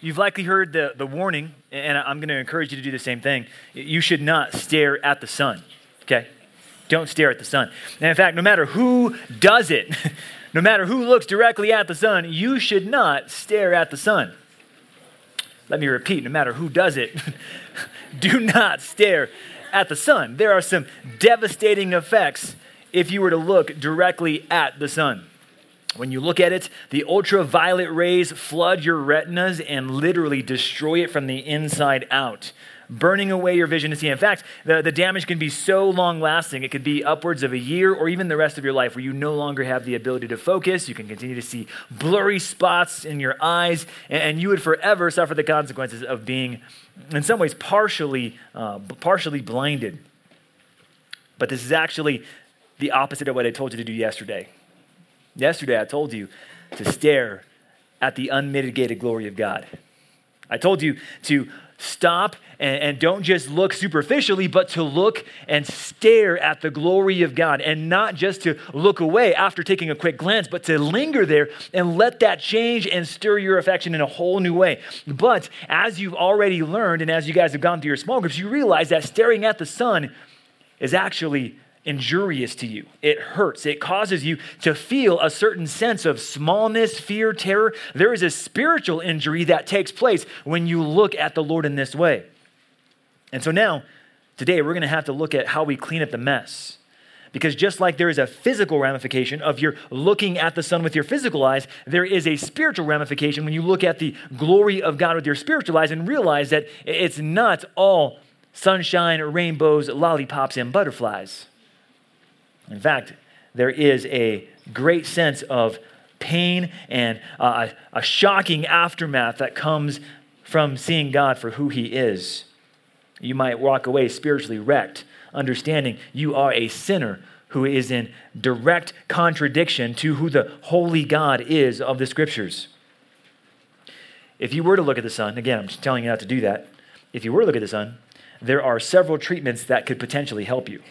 You've likely heard the, the warning, and I'm going to encourage you to do the same thing. You should not stare at the sun, okay? Don't stare at the sun. And in fact, no matter who does it, no matter who looks directly at the sun, you should not stare at the sun. Let me repeat no matter who does it, do not stare at the sun. There are some devastating effects if you were to look directly at the sun. When you look at it, the ultraviolet rays flood your retinas and literally destroy it from the inside out, burning away your vision to see. In fact, the, the damage can be so long lasting, it could be upwards of a year or even the rest of your life where you no longer have the ability to focus. You can continue to see blurry spots in your eyes, and, and you would forever suffer the consequences of being, in some ways, partially, uh, partially blinded. But this is actually the opposite of what I told you to do yesterday. Yesterday, I told you to stare at the unmitigated glory of God. I told you to stop and, and, don't just look superficially, but to look and stare at the glory of God and not just to look away after taking a quick glance, but to linger there and let that change and stir your affection in a whole new way. But as you've already learned, and as you guys have gone through your small groups, you realize that staring at the sun is actually injurious to you. It hurts. It causes you to feel a certain sense of smallness, fear, terror. There is a spiritual injury that takes place when you look at the Lord in this way. And so now, today, we're going to have to look at how we clean up the mess. Because just like there is a physical ramification of your looking at the sun with your physical eyes, there is a spiritual ramification when you look at the glory of God with your spiritual eyes and realize that it's not all sunshine, rainbows, lollipops, and butterflies. In fact, there is a great sense of pain and uh, a shocking aftermath that comes from seeing God for who He is. You might walk away spiritually wrecked, understanding you are a sinner who is in direct contradiction to who the holy God is of the scriptures. If you were to look at the sun, again, I'm just telling you not to do that. If you were to look at the sun, there are several treatments that could potentially help you.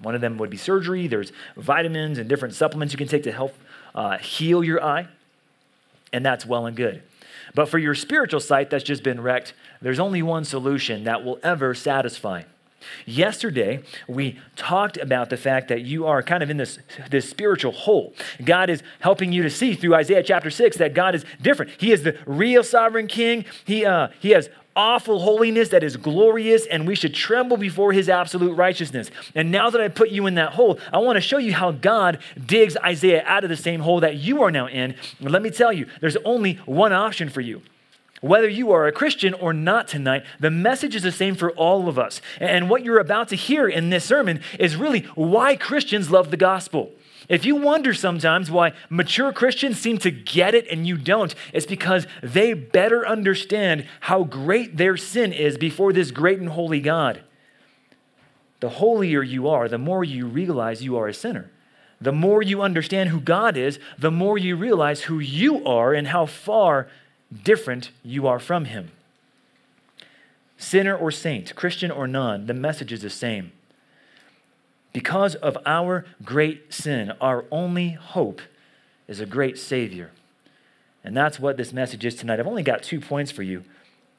One of them would be surgery. There's vitamins and different supplements you can take to help uh, heal your eye, and that's well and good. But for your spiritual sight that's just been wrecked, there's only one solution that will ever satisfy. Yesterday, we talked about the fact that you are kind of in this, this spiritual hole. God is helping you to see through Isaiah chapter 6 that God is different. He is the real sovereign king. He, uh, he has awful holiness that is glorious, and we should tremble before his absolute righteousness. And now that I put you in that hole, I want to show you how God digs Isaiah out of the same hole that you are now in. And let me tell you, there's only one option for you. Whether you are a Christian or not tonight, the message is the same for all of us. And what you're about to hear in this sermon is really why Christians love the gospel. If you wonder sometimes why mature Christians seem to get it and you don't, it's because they better understand how great their sin is before this great and holy God. The holier you are, the more you realize you are a sinner. The more you understand who God is, the more you realize who you are and how far different you are from Him. Sinner or saint, Christian or non, the message is the same. Because of our great sin, our only hope is a great Savior. And that's what this message is tonight. I've only got two points for you,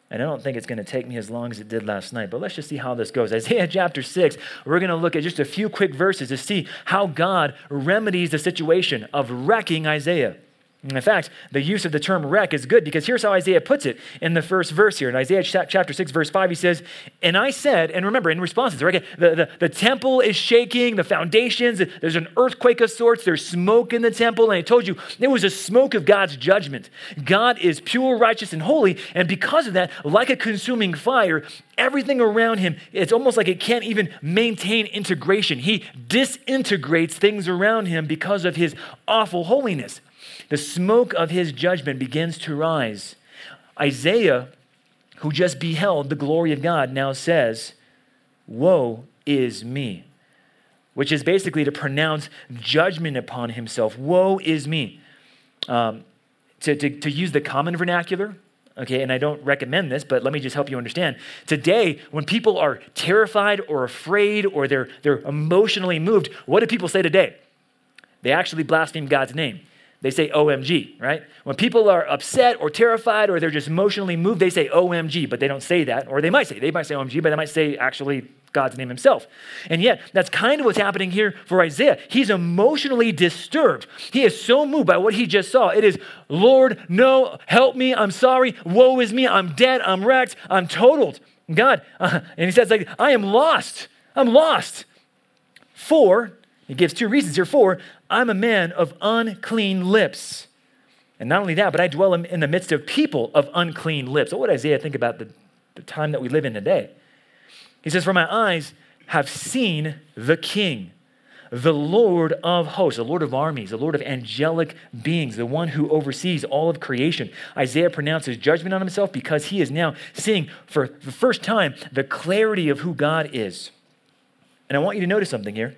and I don't think it's going to take me as long as it did last night. But let's just see how this goes. Isaiah chapter 6, we're going to look at just a few quick verses to see how God remedies the situation of wrecking Isaiah. In fact, the use of the term wreck is good because here's how Isaiah puts it in the first verse here. In Isaiah chapter 6, verse 5, he says, And I said, and remember, in response, the, the, the temple is shaking, the foundations, there's an earthquake of sorts, there's smoke in the temple. And I told you, it was a smoke of God's judgment. God is pure, righteous, and holy. And because of that, like a consuming fire, everything around him, it's almost like it can't even maintain integration. He disintegrates things around him because of his awful holiness. The smoke of his judgment begins to rise. Isaiah, who just beheld the glory of God, now says, Woe is me, which is basically to pronounce judgment upon himself. Woe is me. Um, to, to, to use the common vernacular, okay, and I don't recommend this, but let me just help you understand. Today, when people are terrified or afraid or they're, they're emotionally moved, what do people say today? They actually blaspheme God's name. They say OMG, right? When people are upset or terrified or they're just emotionally moved, they say OMG, but they don't say that. Or they might say, they might say OMG, but they might say actually God's name himself. And yet, that's kind of what's happening here for Isaiah. He's emotionally disturbed. He is so moved by what he just saw. It is, Lord, no, help me. I'm sorry. Woe is me. I'm dead. I'm wrecked. I'm totaled. God, uh, and he says, like, I am lost. I'm lost. For, he gives two reasons here. For, I'm a man of unclean lips. And not only that, but I dwell in the midst of people of unclean lips. What would Isaiah think about the, the time that we live in today? He says, For my eyes have seen the King, the Lord of hosts, the Lord of armies, the Lord of angelic beings, the one who oversees all of creation. Isaiah pronounces judgment on himself because he is now seeing for the first time the clarity of who God is. And I want you to notice something here.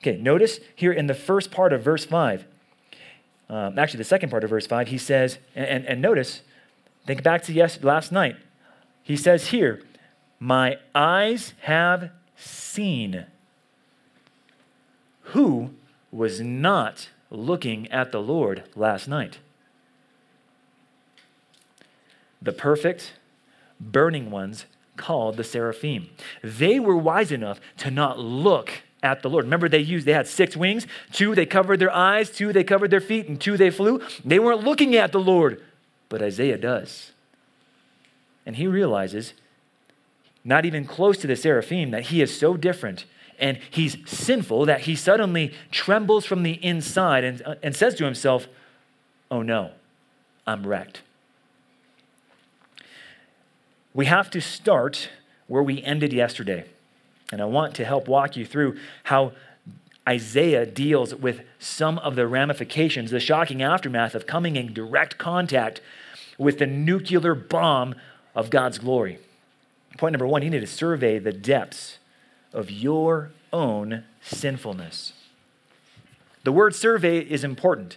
Okay, notice here in the first part of verse 5, um, actually, the second part of verse 5, he says, and, and, and notice, think back to yes, last night. He says here, My eyes have seen. Who was not looking at the Lord last night? The perfect, burning ones called the seraphim. They were wise enough to not look at the Lord. Remember, they used, they had six wings. Two, they covered their eyes. Two, they covered their feet. And two, they flew. They weren't looking at the Lord, but Isaiah does. And he realizes, not even close to the seraphim, that he is so different and he's sinful that he suddenly trembles from the inside and, uh, and says to himself, Oh no, I'm wrecked. We have to start where we ended yesterday. And I want to help walk you through how Isaiah deals with some of the ramifications, the shocking aftermath of coming in direct contact with the nuclear bomb of God's glory. Point number one you need to survey the depths of your own sinfulness. The word survey is important.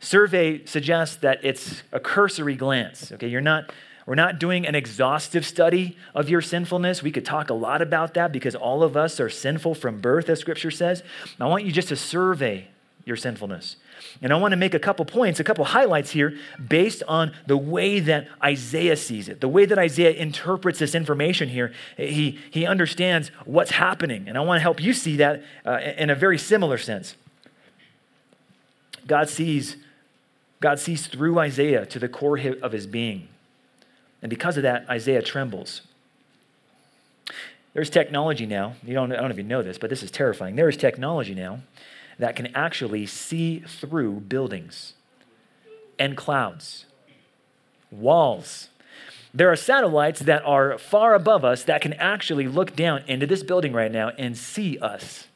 Survey suggests that it's a cursory glance. Okay, you're not we're not doing an exhaustive study of your sinfulness. We could talk a lot about that because all of us are sinful from birth, as scripture says. I want you just to survey your sinfulness. And I want to make a couple points, a couple highlights here based on the way that Isaiah sees it, the way that Isaiah interprets this information here. He, he understands what's happening. And I want to help you see that uh, in a very similar sense. God sees, God sees through Isaiah to the core of his being. And because of that, Isaiah trembles. There's technology now. You don't, I don't know if you know this, but this is terrifying. There is technology now that can actually see through buildings and clouds, walls. There are satellites that are far above us that can actually look down into this building right now and see us.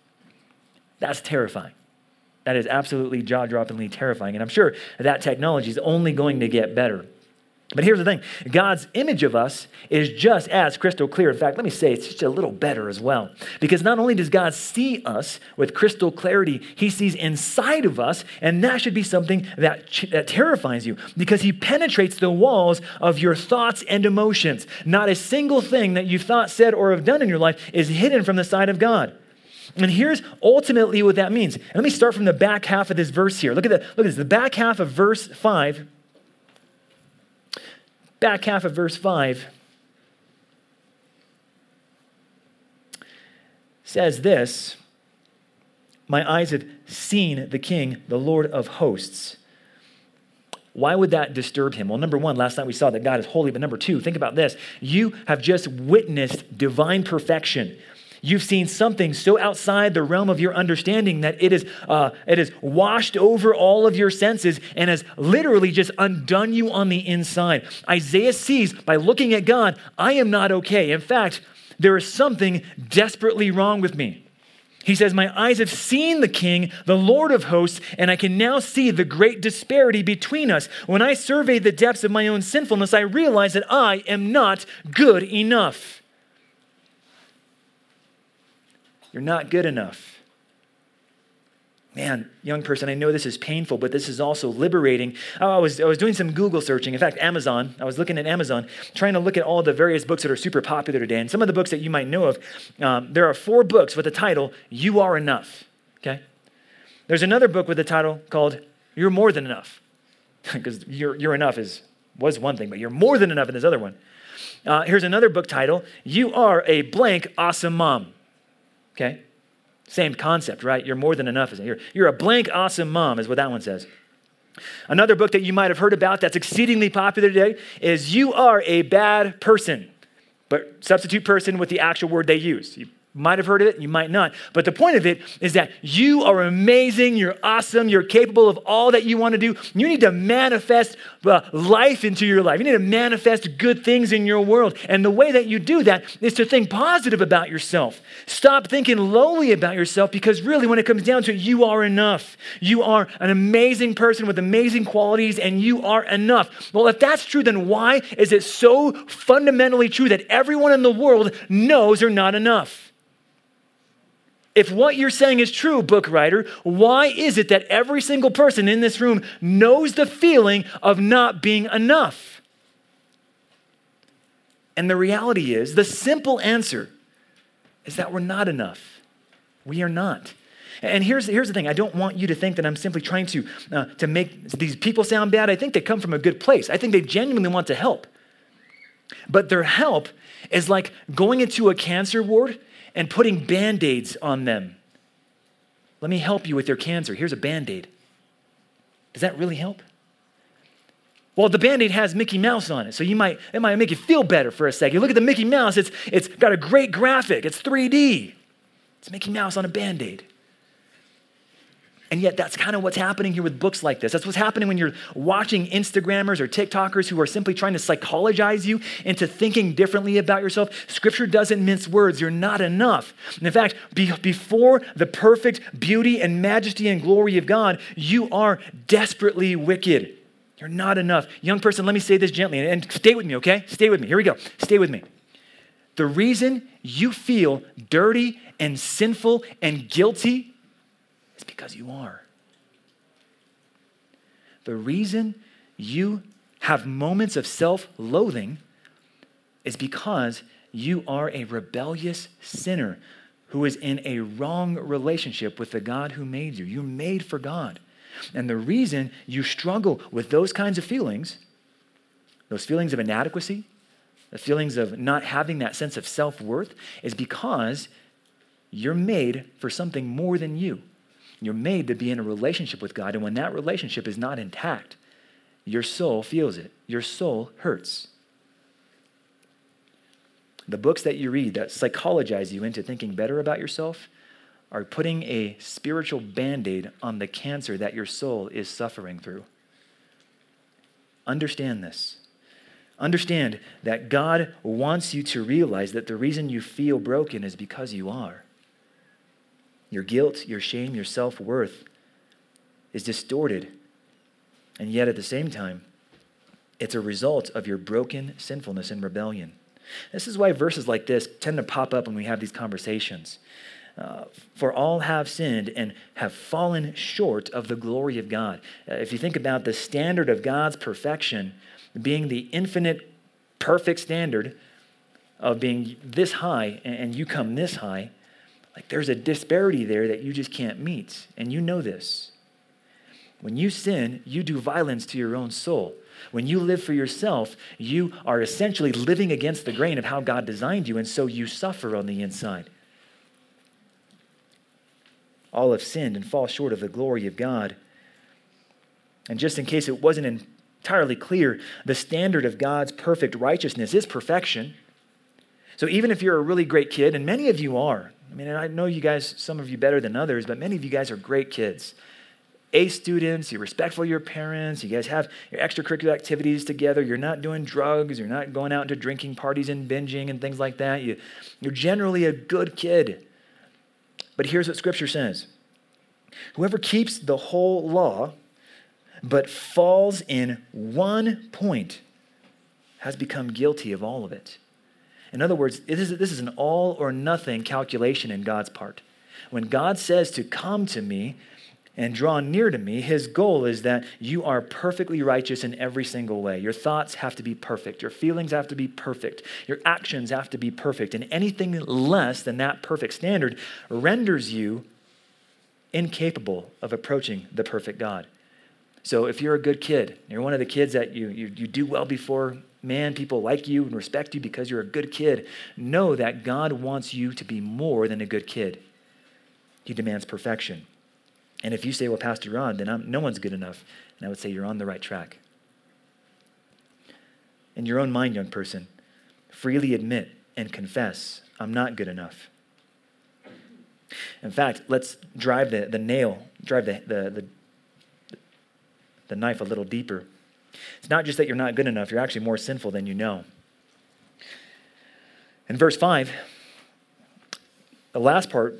That's terrifying. That is absolutely jaw droppingly terrifying. And I'm sure that technology is only going to get better. But here's the thing God's image of us is just as crystal clear. In fact, let me say it's just a little better as well. Because not only does God see us with crystal clarity, He sees inside of us, and that should be something that, that terrifies you because He penetrates the walls of your thoughts and emotions. Not a single thing that you've thought, said, or have done in your life is hidden from the sight of God. And here's ultimately what that means. Let me start from the back half of this verse here. Look at the look at this. The back half of verse 5 back half of verse 5 says this My eyes have seen the King, the Lord of hosts. Why would that disturb him? Well, number one, last night we saw that God is holy, but number two, think about this. You have just witnessed divine perfection. You've seen something so outside the realm of your understanding that it is, uh, it has washed over all of your senses and has literally just undone you on the inside. Isaiah sees by looking at God, I am not okay. In fact, there is something desperately wrong with me. He says, My eyes have seen the King, the Lord of hosts, and I can now see the great disparity between us. When I survey the depths of my own sinfulness, I realize that I am not good enough. You're not good enough. Man, young person, I know this is painful, but this is also liberating. Oh, I, was, I was doing some Google searching. In fact, Amazon, I was looking at Amazon, trying to look at all the various books that are super popular today. And some of the books that you might know of, um, there are four books with the title, You Are Enough. Okay? There's another book with the title called You're more than enough. Because you're, you're enough is, was one thing, but you're more than enough in this other one. Uh, here's another book title You Are a Blank Awesome Mom. Okay? Same concept, right? You're more than enough. Isn't it? You're, you're a blank awesome mom, is what that one says. Another book that you might have heard about that's exceedingly popular today is You Are a Bad Person, but substitute person with the actual word they use. You might have heard of it, you might not. But the point of it is that you are amazing, you're awesome, you're capable of all that you want to do. You need to manifest uh, life into your life. You need to manifest good things in your world. And the way that you do that is to think positive about yourself. Stop thinking lowly about yourself because really, when it comes down to it, you are enough. You are an amazing person with amazing qualities, and you are enough. Well, if that's true, then why is it so fundamentally true that everyone in the world knows they're not enough? If what you're saying is true, book writer, why is it that every single person in this room knows the feeling of not being enough? And the reality is, the simple answer is that we're not enough. We are not. And here's, here's the thing I don't want you to think that I'm simply trying to, uh, to make these people sound bad. I think they come from a good place. I think they genuinely want to help. But their help is like going into a cancer ward and putting band aids on them. Let me help you with your cancer. Here's a band aid. Does that really help? Well, the band aid has Mickey Mouse on it, so you might, it might make you feel better for a second. Look at the Mickey Mouse, it's, it's got a great graphic, it's 3D. It's Mickey Mouse on a band aid. And yet, that's kind of what's happening here with books like this. That's what's happening when you're watching Instagrammers or TikTokers who are simply trying to psychologize you into thinking differently about yourself. Scripture doesn't mince words. You're not enough. And in fact, be, before the perfect beauty and majesty and glory of God, you are desperately wicked. You're not enough. Young person, let me say this gently and stay with me, okay? Stay with me. Here we go. Stay with me. The reason you feel dirty and sinful and guilty because you are. The reason you have moments of self loathing is because you are a rebellious sinner who is in a wrong relationship with the God who made you. You're made for God. And the reason you struggle with those kinds of feelings, those feelings of inadequacy, the feelings of not having that sense of self worth, is because you're made for something more than you. You're made to be in a relationship with God, and when that relationship is not intact, your soul feels it. Your soul hurts. The books that you read that psychologize you into thinking better about yourself are putting a spiritual band aid on the cancer that your soul is suffering through. Understand this. Understand that God wants you to realize that the reason you feel broken is because you are. Your guilt, your shame, your self worth is distorted. And yet at the same time, it's a result of your broken sinfulness and rebellion. This is why verses like this tend to pop up when we have these conversations. Uh, for all have sinned and have fallen short of the glory of God. Uh, if you think about the standard of God's perfection being the infinite, perfect standard of being this high, and you come this high, like there's a disparity there that you just can't meet. And you know this. When you sin, you do violence to your own soul. When you live for yourself, you are essentially living against the grain of how God designed you, and so you suffer on the inside. All have sinned and fall short of the glory of God. And just in case it wasn't entirely clear, the standard of God's perfect righteousness is perfection. So even if you're a really great kid, and many of you are, I mean, I know you guys, some of you better than others, but many of you guys are great kids. A students, you're respectful of your parents, you guys have your extracurricular activities together, you're not doing drugs, you're not going out into drinking parties and binging and things like that. You, you're generally a good kid. But here's what Scripture says Whoever keeps the whole law but falls in one point has become guilty of all of it. In other words, this is, an all or nothing calculation in God's part. When God says to come to me and draw near to me, his goal is that you are perfectly righteous in every single way. Your thoughts have to be perfect. Your feelings have to be perfect. Your actions have to be perfect. And anything less than that perfect standard renders you incapable of approaching the perfect God. So if you're a good kid, you're one of the kids that you, you, you do well before man, people like you and respect you because you're a good kid, know that God wants you to be more than a good kid. He demands perfection. And if you say, well, Pastor Ron, then I'm, no one's good enough, and I would say you're on the right track. In your own mind, young person, freely admit and confess, I'm not good enough. In fact, let's drive the, the nail, drive the, the, the, the knife a little deeper. It's not just that you're not good enough, you're actually more sinful than you know. In verse 5, the last part,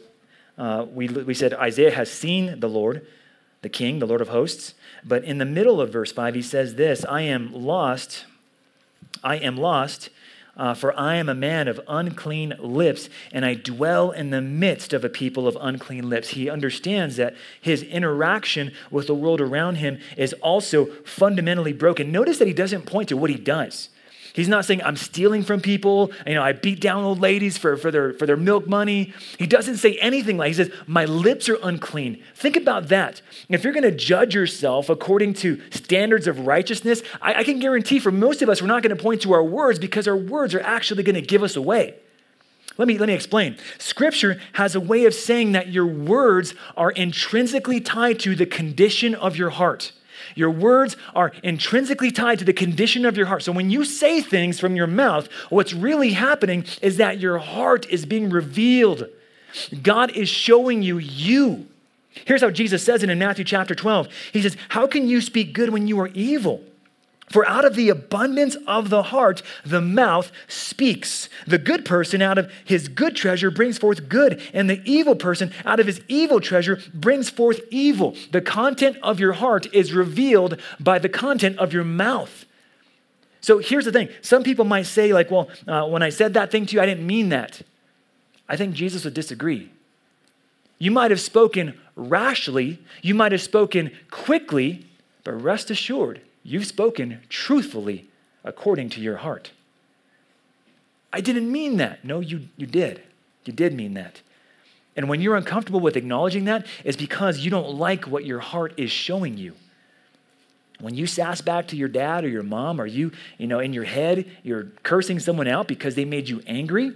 uh, we, we said Isaiah has seen the Lord, the King, the Lord of hosts. But in the middle of verse 5, he says this I am lost, I am lost uh, for I am a man of unclean lips, and I dwell in the midst of a people of unclean lips. He understands that his interaction with the world around him is also fundamentally broken. Notice that he doesn't point to what he does. He's not saying, I'm stealing from people. You know, I beat down old ladies for, for, their, for their milk money. He doesn't say anything like, he says, my lips are unclean. Think about that. If you're going to judge yourself according to standards of righteousness, I, I can guarantee for most of us, we're not going to point to our words because our words are actually going to give us away. Let me, let me explain. Scripture has a way of saying that your words are intrinsically tied to the condition of your heart. Your words are intrinsically tied to the condition of your heart. So when you say things from your mouth, what's really happening is that your heart is being revealed. God is showing you you. Here's how Jesus says it in Matthew chapter 12. He says, How can you speak good when you are evil? For out of the abundance of the heart, the mouth speaks. The good person out of his good treasure brings forth good, and the evil person out of his evil treasure brings forth evil. The content of your heart is revealed by the content of your mouth. So here's the thing some people might say, like, well, uh, when I said that thing to you, I didn't mean that. I think Jesus would disagree. You might have spoken rashly, you might have spoken quickly, but rest assured, You've spoken truthfully according to your heart. I didn't mean that. No, you, you did. You did mean that. And when you're uncomfortable with acknowledging that, it's because you don't like what your heart is showing you. When you sass back to your dad or your mom, or you, you know, in your head, you're cursing someone out because they made you angry,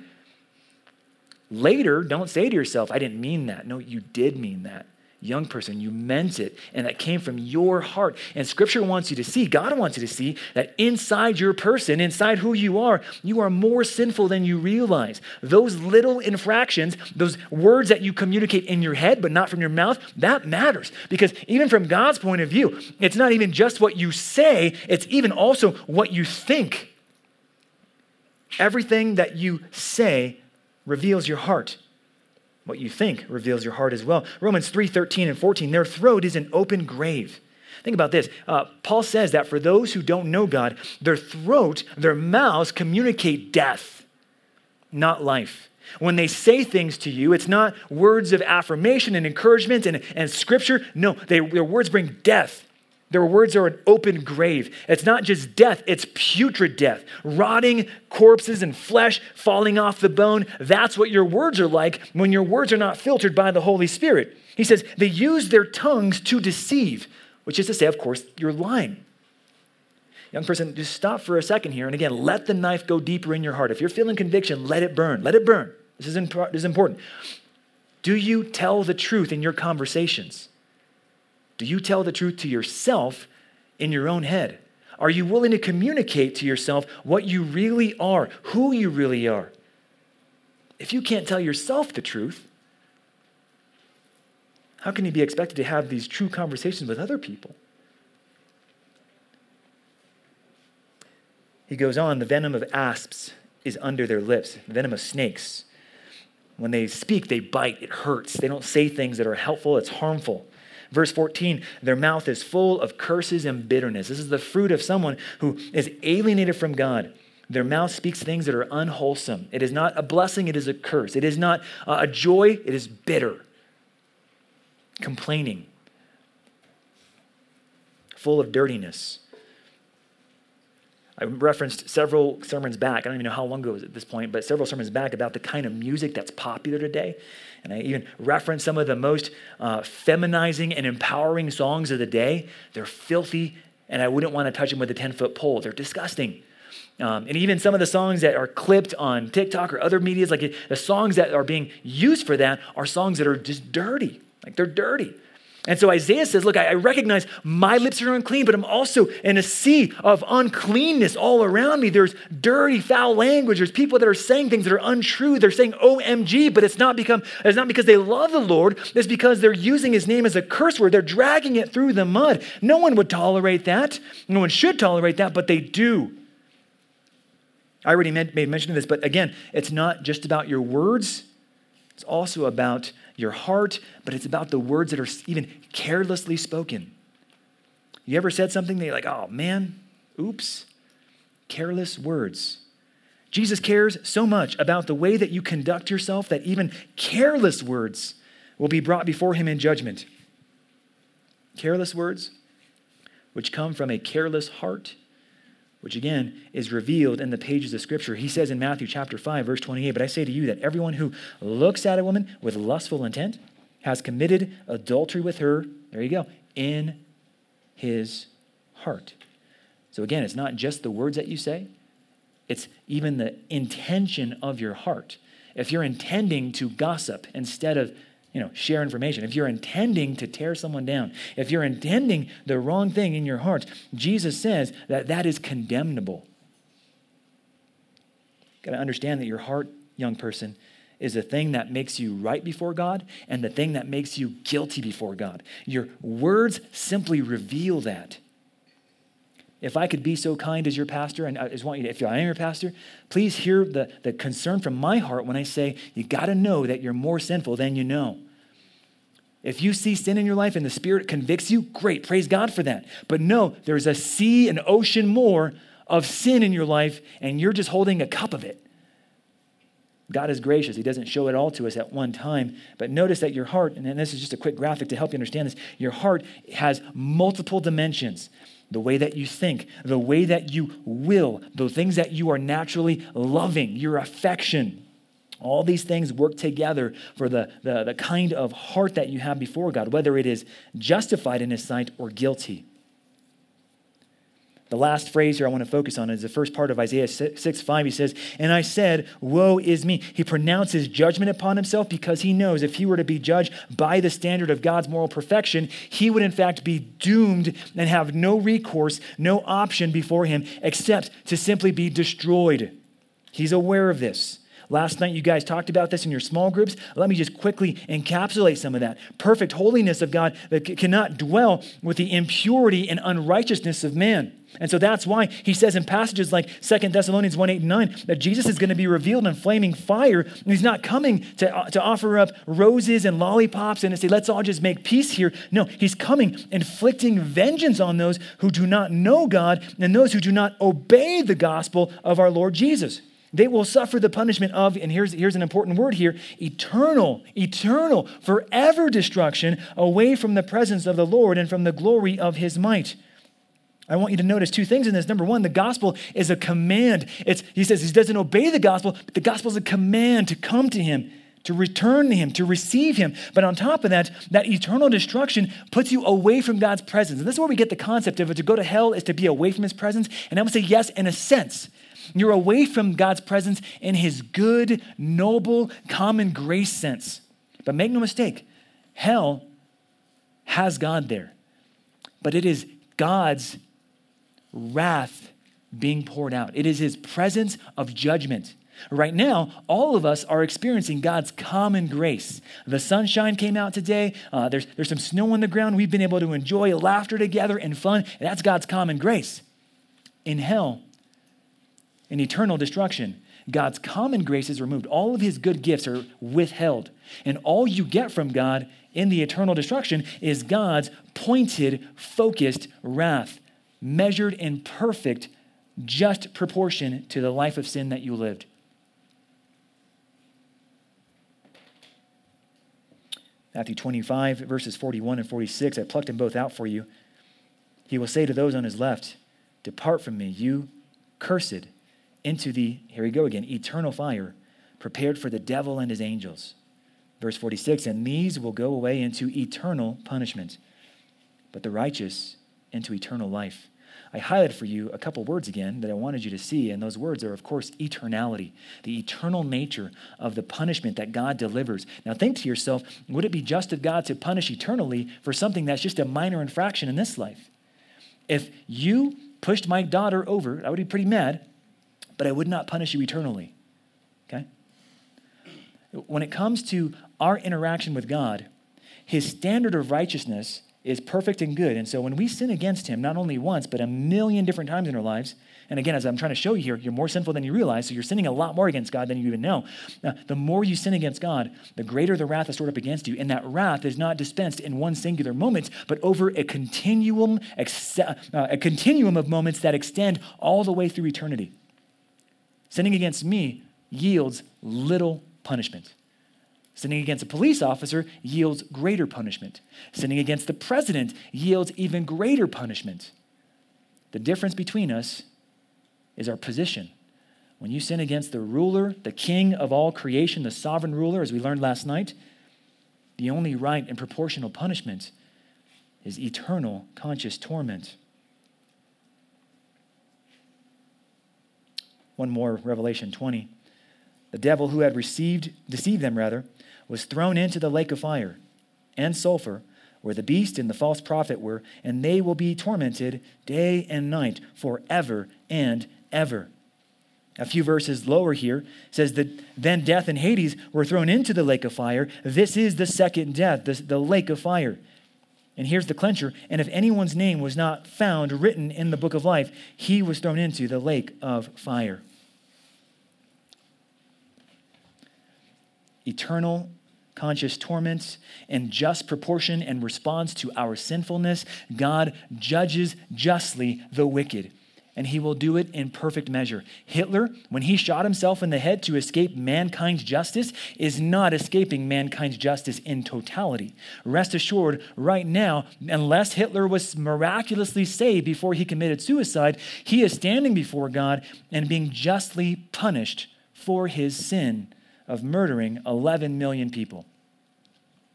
later, don't say to yourself, I didn't mean that. No, you did mean that young person, you meant it, and that came from your heart. And Scripture wants you to see, God wants you to see that inside your person, inside who you are, you are more sinful than you realize. Those little infractions, those words that you communicate in your head but not from your mouth, that matters. Because even from God's point of view, it's not even just what you say, it's even also what you think. Everything that you say reveals your heart. What you think reveals your heart as well. Romans 3 13 and 14, their throat is an open grave. Think about this. Uh, Paul says that for those who don't know God, their throat, their mouths communicate death, not life. When they say things to you, it's not words of affirmation and encouragement and, and scripture. No, they, their words bring death. Their words are an open grave. It's not just death, it's putrid death. Rotting corpses and flesh falling off the bone. That's what your words are like when your words are not filtered by the Holy Spirit. He says they use their tongues to deceive, which is to say, of course, you're lying. Young person, just stop for a second here. And again, let the knife go deeper in your heart. If you're feeling conviction, let it burn. Let it burn. This is, imp- this is important. Do you tell the truth in your conversations? Do you tell the truth to yourself in your own head? Are you willing to communicate to yourself what you really are, who you really are? If you can't tell yourself the truth, how can you be expected to have these true conversations with other people? He goes on the venom of asps is under their lips, the venom of snakes. When they speak, they bite, it hurts. They don't say things that are helpful, it's harmful. Verse 14, their mouth is full of curses and bitterness. This is the fruit of someone who is alienated from God. Their mouth speaks things that are unwholesome. It is not a blessing, it is a curse. It is not a joy, it is bitter. Complaining, full of dirtiness. I referenced several sermons back. I don't even know how long ago it was at this point, but several sermons back about the kind of music that's popular today. And I even referenced some of the most uh, feminizing and empowering songs of the day. They're filthy, and I wouldn't want to touch them with a 10 foot pole. They're disgusting. Um, and even some of the songs that are clipped on TikTok or other medias, like the songs that are being used for that, are songs that are just dirty. Like they're dirty. And so Isaiah says, Look, I, recognize my lips are unclean, but I'm also in a sea of uncleanness all around me. There's dirty, foul language. There's people that are saying things that are untrue. They're saying OMG, but it's not, become, it's not because they love the Lord, it's because they're using his name as a curse word. They're dragging it through the mud. No one would tolerate that. No one should tolerate that, but they do. I already made mention of this, but again, it's not just about your words, it's also about your heart, but it's about the words that are even carelessly spoken. You ever said something that you're like, oh man, oops, careless words. Jesus cares so much about the way that you conduct yourself that even careless words will be brought before him in judgment. Careless words, which come from a careless heart, which again is revealed in the pages of Scripture. He says in Matthew chapter 5, verse 28, But I say to you that everyone who looks at a woman with lustful intent has committed adultery with her, there you go, in his heart. So again, it's not just the words that you say, it's even the intention of your heart. If you're intending to gossip instead of you know, share information, if you're intending to tear someone down, if you're intending the wrong thing in your heart, Jesus says that that is condemnable. Got to understand that your heart, young person, is the thing that makes you right before God and the thing that makes you guilty before God. Your words simply reveal that. If I could be so kind as your pastor, and I just want you to, if I am your pastor, please hear the, the concern from my heart when I say, you got to know that you're more sinful than you know. If you see sin in your life and the Spirit convicts you, great, praise God for that. But no, there's a sea, an ocean more of sin in your life, and you're just holding a cup of it. God is gracious. He doesn't show it all to us at one time. But notice that your heart, and this is just a quick graphic to help you understand this, your heart has multiple dimensions the way that you think, the way that you will, the things that you are naturally loving, your affection. All these things work together for the, the, the kind of heart that you have before God, whether it is justified in His sight or guilty. The last phrase here I want to focus on is the first part of Isaiah 6, 5. He says, And I said, Woe is me. He pronounces judgment upon himself because he knows if he were to be judged by the standard of God's moral perfection, he would in fact be doomed and have no recourse, no option before him except to simply be destroyed. He's aware of this. Last night, you guys talked about this in your small groups. Let me just quickly encapsulate some of that. Perfect holiness of God that cannot dwell with the impurity and unrighteousness of man. And so that's why he says in passages like 2 Thessalonians 1 8 and 9 that Jesus is going to be revealed in flaming fire. And he's not coming to, uh, to offer up roses and lollipops and to say, let's all just make peace here. No, he's coming inflicting vengeance on those who do not know God and those who do not obey the gospel of our Lord Jesus. They will suffer the punishment of, and here's, here's an important word here eternal, eternal, forever destruction away from the presence of the Lord and from the glory of his might. I want you to notice two things in this. Number one, the gospel is a command. It's, he says he doesn't obey the gospel, but the gospel is a command to come to him, to return to him, to receive him. But on top of that, that eternal destruction puts you away from God's presence. And this is where we get the concept of it. To go to hell is to be away from his presence. And I would say, yes, in a sense. You're away from God's presence in his good, noble, common grace sense. But make no mistake, hell has God there. But it is God's wrath being poured out. It is his presence of judgment. Right now, all of us are experiencing God's common grace. The sunshine came out today. Uh, there's, there's some snow on the ground. We've been able to enjoy laughter together and fun. That's God's common grace. In hell, in eternal destruction, God's common grace is removed. All of his good gifts are withheld. And all you get from God in the eternal destruction is God's pointed, focused wrath measured in perfect, just proportion to the life of sin that you lived. Matthew 25, verses 41 and 46, I plucked them both out for you. He will say to those on his left, Depart from me, you cursed, into the, here we go again, eternal fire, prepared for the devil and his angels. Verse 46 And these will go away into eternal punishment, but the righteous into eternal life. I highlighted for you a couple words again that I wanted you to see, and those words are, of course, eternality, the eternal nature of the punishment that God delivers. Now, think to yourself would it be just of God to punish eternally for something that's just a minor infraction in this life? If you pushed my daughter over, I would be pretty mad, but I would not punish you eternally. Okay? When it comes to our interaction with God, his standard of righteousness is perfect and good. And so when we sin against him, not only once, but a million different times in our lives, and again, as I'm trying to show you here, you're more sinful than you realize, so you're sinning a lot more against God than you even know. Now, the more you sin against God, the greater the wrath is stored up against you. And that wrath is not dispensed in one singular moment, but over a continuum, uh, a continuum of moments that extend all the way through eternity. Sinning against me yields little punishment. Sinning against a police officer yields greater punishment. Sinning against the president yields even greater punishment. The difference between us is our position. When you sin against the ruler, the king of all creation, the sovereign ruler, as we learned last night, the only right and proportional punishment is eternal conscious torment. One more, Revelation 20. The devil who had received, deceived them rather, was thrown into the lake of fire and sulfur, where the beast and the false prophet were, and they will be tormented day and night forever and ever. A few verses lower here says that then death and Hades were thrown into the lake of fire. This is the second death, the, the lake of fire. And here's the clincher. And if anyone's name was not found written in the book of life, he was thrown into the lake of fire. Eternal conscious torments in just proportion and response to our sinfulness, God judges justly the wicked. And he will do it in perfect measure. Hitler, when he shot himself in the head to escape mankind's justice, is not escaping mankind's justice in totality. Rest assured, right now, unless Hitler was miraculously saved before he committed suicide, he is standing before God and being justly punished for his sin of murdering 11 million people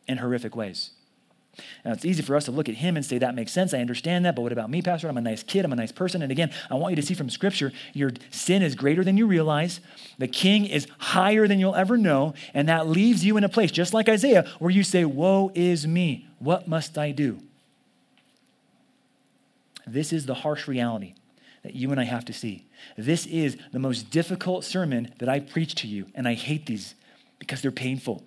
in horrific ways. Now, it's easy for us to look at him and say, that makes sense. I understand that. But what about me, Pastor? I'm a nice kid. I'm a nice person. And again, I want you to see from Scripture your sin is greater than you realize. The king is higher than you'll ever know. And that leaves you in a place, just like Isaiah, where you say, Woe is me. What must I do? This is the harsh reality that you and I have to see. This is the most difficult sermon that I preach to you, and I hate these because they're painful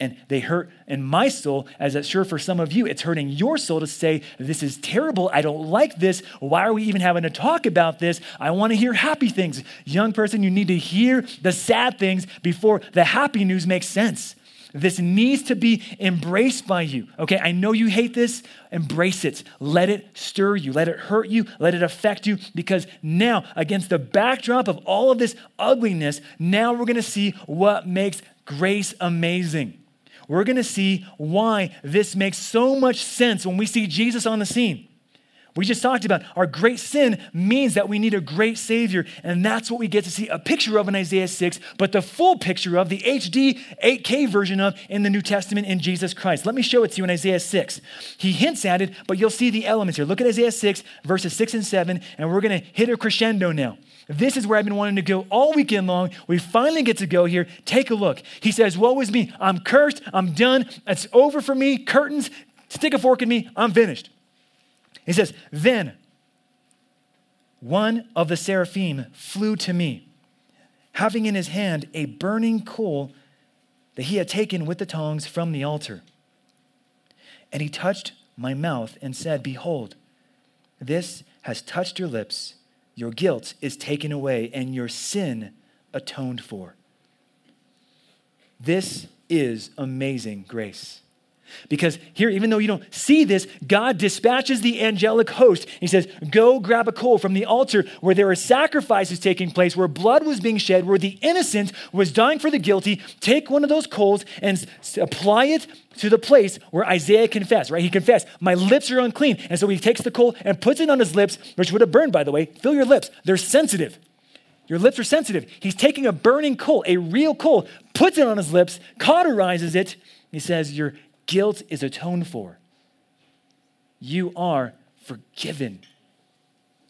and they hurt in my soul, as it's sure for some of you, it's hurting your soul to say, This is terrible. I don't like this. Why are we even having to talk about this? I want to hear happy things. Young person, you need to hear the sad things before the happy news makes sense. This needs to be embraced by you. Okay, I know you hate this. Embrace it. Let it stir you. Let it hurt you. Let it affect you. Because now, against the backdrop of all of this ugliness, now we're going to see what makes grace amazing. We're going to see why this makes so much sense when we see Jesus on the scene. We just talked about our great sin means that we need a great Savior, and that's what we get to see a picture of in Isaiah 6, but the full picture of the HD 8K version of in the New Testament in Jesus Christ. Let me show it to you in Isaiah 6. He hints at it, but you'll see the elements here. Look at Isaiah 6, verses 6 and 7, and we're going to hit a crescendo now. This is where I've been wanting to go all weekend long. We finally get to go here. Take a look. He says, Woe is me. I'm cursed. I'm done. It's over for me. Curtains, stick a fork in me. I'm finished. He says, Then one of the seraphim flew to me, having in his hand a burning coal that he had taken with the tongs from the altar. And he touched my mouth and said, Behold, this has touched your lips. Your guilt is taken away, and your sin atoned for. This is amazing grace. Because here, even though you don't see this, God dispatches the angelic host. He says, Go grab a coal from the altar where there are sacrifices taking place, where blood was being shed, where the innocent was dying for the guilty. Take one of those coals and apply it to the place where Isaiah confessed, right? He confessed, My lips are unclean. And so he takes the coal and puts it on his lips, which would have burned, by the way. Fill your lips, they're sensitive. Your lips are sensitive. He's taking a burning coal, a real coal, puts it on his lips, cauterizes it. He says, Your guilt is atoned for. You are forgiven.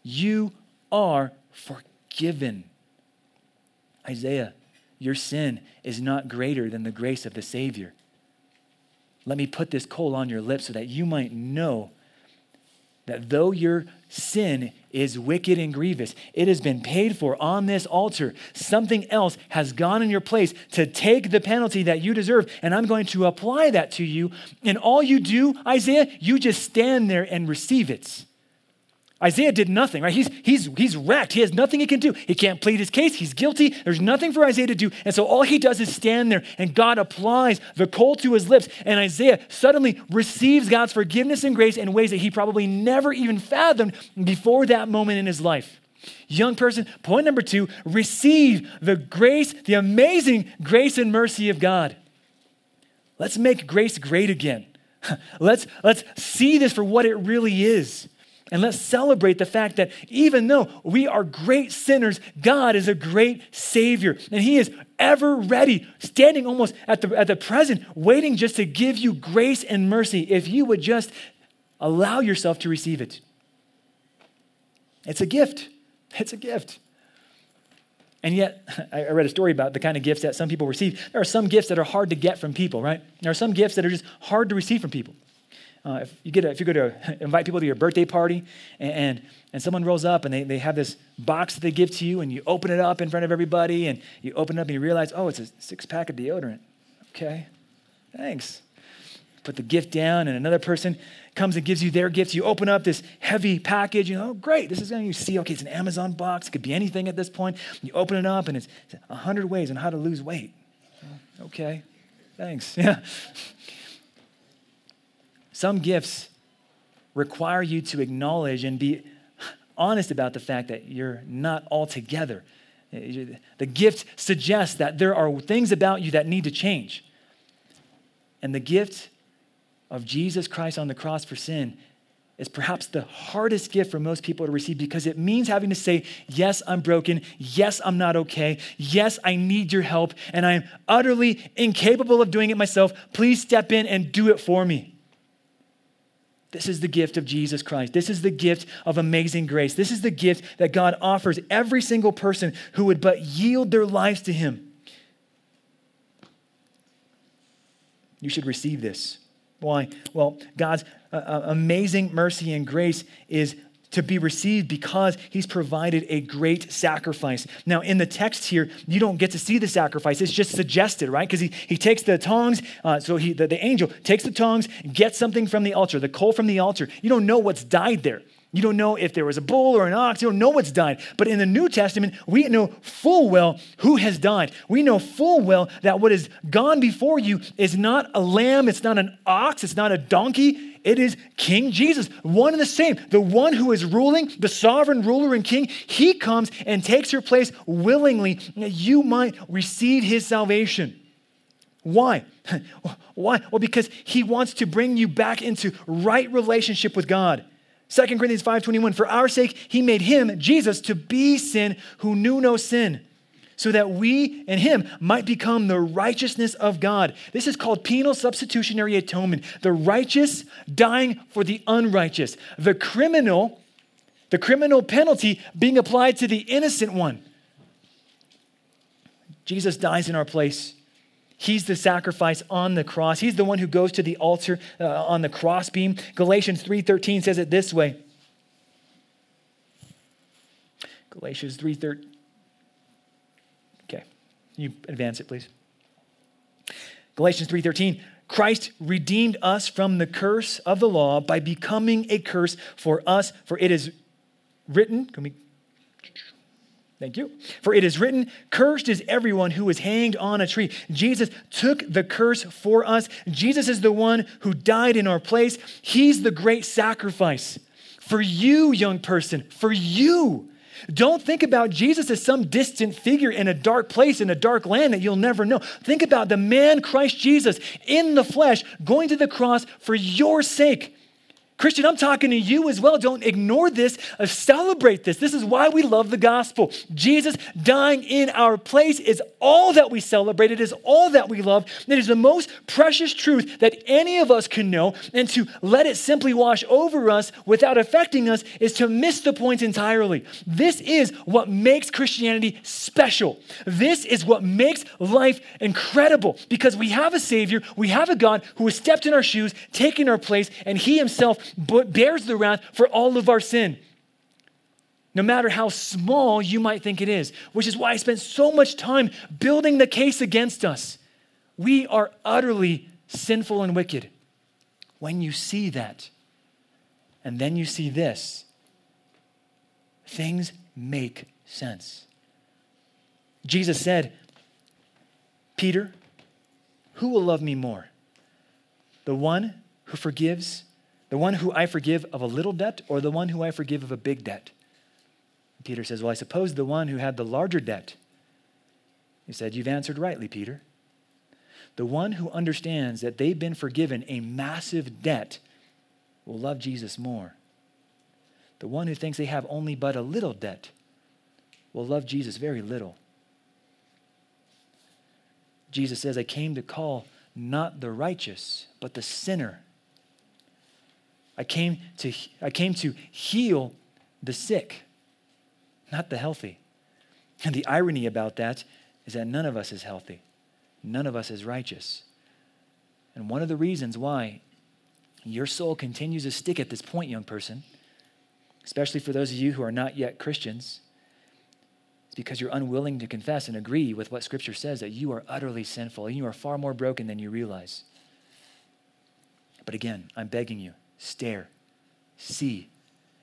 You are forgiven. Isaiah, your sin is not greater than the grace of the Savior. Let me put this coal on your lips so that you might know that though your sin is wicked and grievous, it has been paid for on this altar. Something else has gone in your place to take the penalty that you deserve, and I'm going to apply that to you. And all you do, Isaiah, you just stand there and receive it. Isaiah did nothing, right? He's, he's, he's wrecked. He has nothing he can do. He can't plead his case. He's guilty. There's nothing for Isaiah to do. And so all he does is stand there, and God applies the coal to his lips. And Isaiah suddenly receives God's forgiveness and grace in ways that he probably never even fathomed before that moment in his life. Young person, point number two receive the grace, the amazing grace and mercy of God. Let's make grace great again. let's, let's see this for what it really is. And let's celebrate the fact that even though we are great sinners, God is a great Savior. And He is ever ready, standing almost at the, at the present, waiting just to give you grace and mercy if you would just allow yourself to receive it. It's a gift. It's a gift. And yet, I read a story about the kind of gifts that some people receive. There are some gifts that are hard to get from people, right? There are some gifts that are just hard to receive from people. Uh, if you get a, if you go to invite people to your birthday party and, and, and someone rolls up and they, they have this box that they give to you and you open it up in front of everybody and you open it up and you realize, oh, it's a six pack of deodorant. Okay, thanks. Put the gift down and another person comes and gives you their gift. You open up this heavy package. You know, oh, great. This is going to you see, okay, it's an Amazon box. It could be anything at this point. You open it up and it's 100 ways on how to lose weight. Okay, thanks. Yeah. Some gifts require you to acknowledge and be honest about the fact that you're not all together. The gift suggests that there are things about you that need to change. And the gift of Jesus Christ on the cross for sin is perhaps the hardest gift for most people to receive because it means having to say, Yes, I'm broken. Yes, I'm not okay. Yes, I need your help. And I am utterly incapable of doing it myself. Please step in and do it for me. This is the gift of Jesus Christ. This is the gift of amazing grace. This is the gift that God offers every single person who would but yield their lives to Him. You should receive this. Why? Well, God's uh, uh amazing mercy and grace is to be received because he's provided a great sacrifice. Now, in the text here, you don't get to see the sacrifice. It's just suggested, right? Because he, he takes the tongs, uh, so he, the, the angel takes the tongs, gets something from the altar, the coal from the altar. You don't know what's died there. You don't know if there was a bull or an ox. You don't know what's died. But in the New Testament, we know full well who has died. We know full well that what has gone before you is not a lamb, it's not an ox, it's not a donkey, it is King Jesus, one and the same. The one who is ruling, the sovereign ruler and king, he comes and takes your place willingly that you might receive his salvation. Why? Why? Well, because he wants to bring you back into right relationship with God. 2 Corinthians 5:21 For our sake he made him Jesus to be sin who knew no sin so that we and him might become the righteousness of God. This is called penal substitutionary atonement. The righteous dying for the unrighteous. The criminal, the criminal penalty being applied to the innocent one. Jesus dies in our place. He's the sacrifice on the cross. He's the one who goes to the altar uh, on the crossbeam. Galatians 3:13 says it this way. Galatians 3:13 you advance it, please? Galatians 3:13 Christ redeemed us from the curse of the law by becoming a curse for us for it is written can we Thank you. For it is written, Cursed is everyone who is hanged on a tree. Jesus took the curse for us. Jesus is the one who died in our place. He's the great sacrifice. For you, young person, for you. Don't think about Jesus as some distant figure in a dark place, in a dark land that you'll never know. Think about the man, Christ Jesus, in the flesh, going to the cross for your sake. Christian, I'm talking to you as well. Don't ignore this. Uh, celebrate this. This is why we love the gospel. Jesus dying in our place is all that we celebrate. It is all that we love. It is the most precious truth that any of us can know. And to let it simply wash over us without affecting us is to miss the point entirely. This is what makes Christianity special. This is what makes life incredible because we have a Savior, we have a God who has stepped in our shoes, taken our place, and He Himself bears the wrath for all of our sin. No matter how small you might think it is, which is why I spent so much time building the case against us. We are utterly sinful and wicked. When you see that, and then you see this, things make sense. Jesus said, Peter, who will love me more? The one who forgives the one who I forgive of a little debt or the one who I forgive of a big debt? Peter says, Well, I suppose the one who had the larger debt. He said, You've answered rightly, Peter. The one who understands that they've been forgiven a massive debt will love Jesus more. The one who thinks they have only but a little debt will love Jesus very little. Jesus says, I came to call not the righteous, but the sinner I came to, I came to heal the sick, not the healthy. And the irony about that is that none of us is healthy, none of us is righteous. And one of the reasons why your soul continues to stick at this point, young person, especially for those of you who are not yet Christians, is because you're unwilling to confess and agree with what Scripture says that you are utterly sinful and you are far more broken than you realize. But again, I'm begging you stare, see,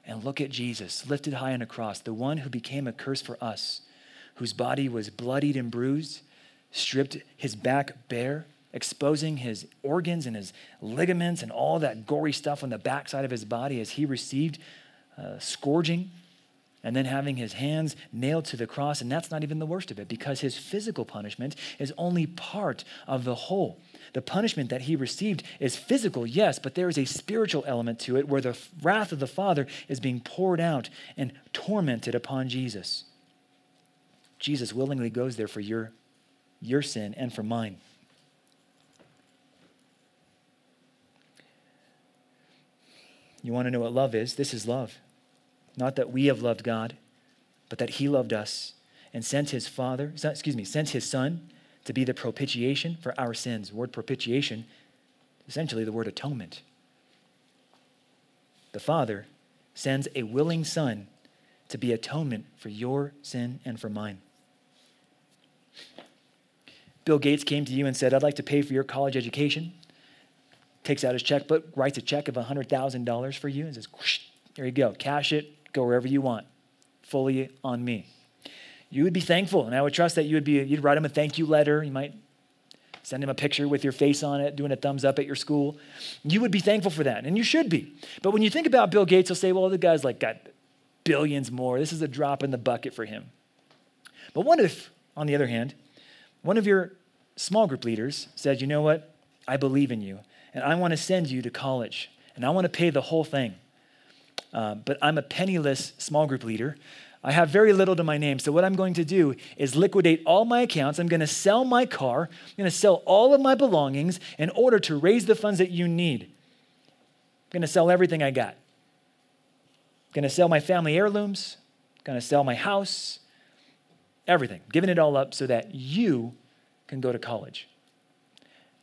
and look at Jesus lifted high on a cross, the one who became a curse for us, whose body was bloodied and bruised, stripped his back bare, exposing his organs and his ligaments and all that gory stuff on the backside of his body as he received uh, scourging and then having his hands nailed to the cross. And that's not even the worst of it because his physical punishment is only part of the whole. The punishment that he received is physical, yes, but there is a spiritual element to it where the wrath of the Father is being poured out and tormented upon Jesus. Jesus willingly goes there for your, your sin and for mine. You want to know what love is? This is love. Not that we have loved God, but that He loved us and sent His Father, excuse me, sent His Son to be the propitiation for our sins. The word propitiation, essentially the word atonement. The Father sends a willing Son to be atonement for your sin and for mine. Bill Gates came to you and said, I'd like to pay for your college education. Takes out his checkbook, writes a check of $100,000 for you, and says, There you go, cash it, go wherever you want, fully on me you would be thankful. And I would trust that you would be, you'd write him a thank you letter. You might send him a picture with your face on it, doing a thumbs up at your school. You would be thankful for that, and you should be. But when you think about Bill Gates, you'll say, well, the guy's like got billions more. This is a drop in the bucket for him. But what if, on the other hand, one of your small group leaders said, you know what? I believe in you, and I want to send you to college, and I want to pay the whole thing. Uh, but I'm a penniless small group leader. I have very little to my name. So, what I'm going to do is liquidate all my accounts. I'm going to sell my car. I'm going to sell all of my belongings in order to raise the funds that you need. I'm going to sell everything I got. I'm going to sell my family heirlooms. I'm going to sell my house. Everything. Giving it all up so that you can go to college.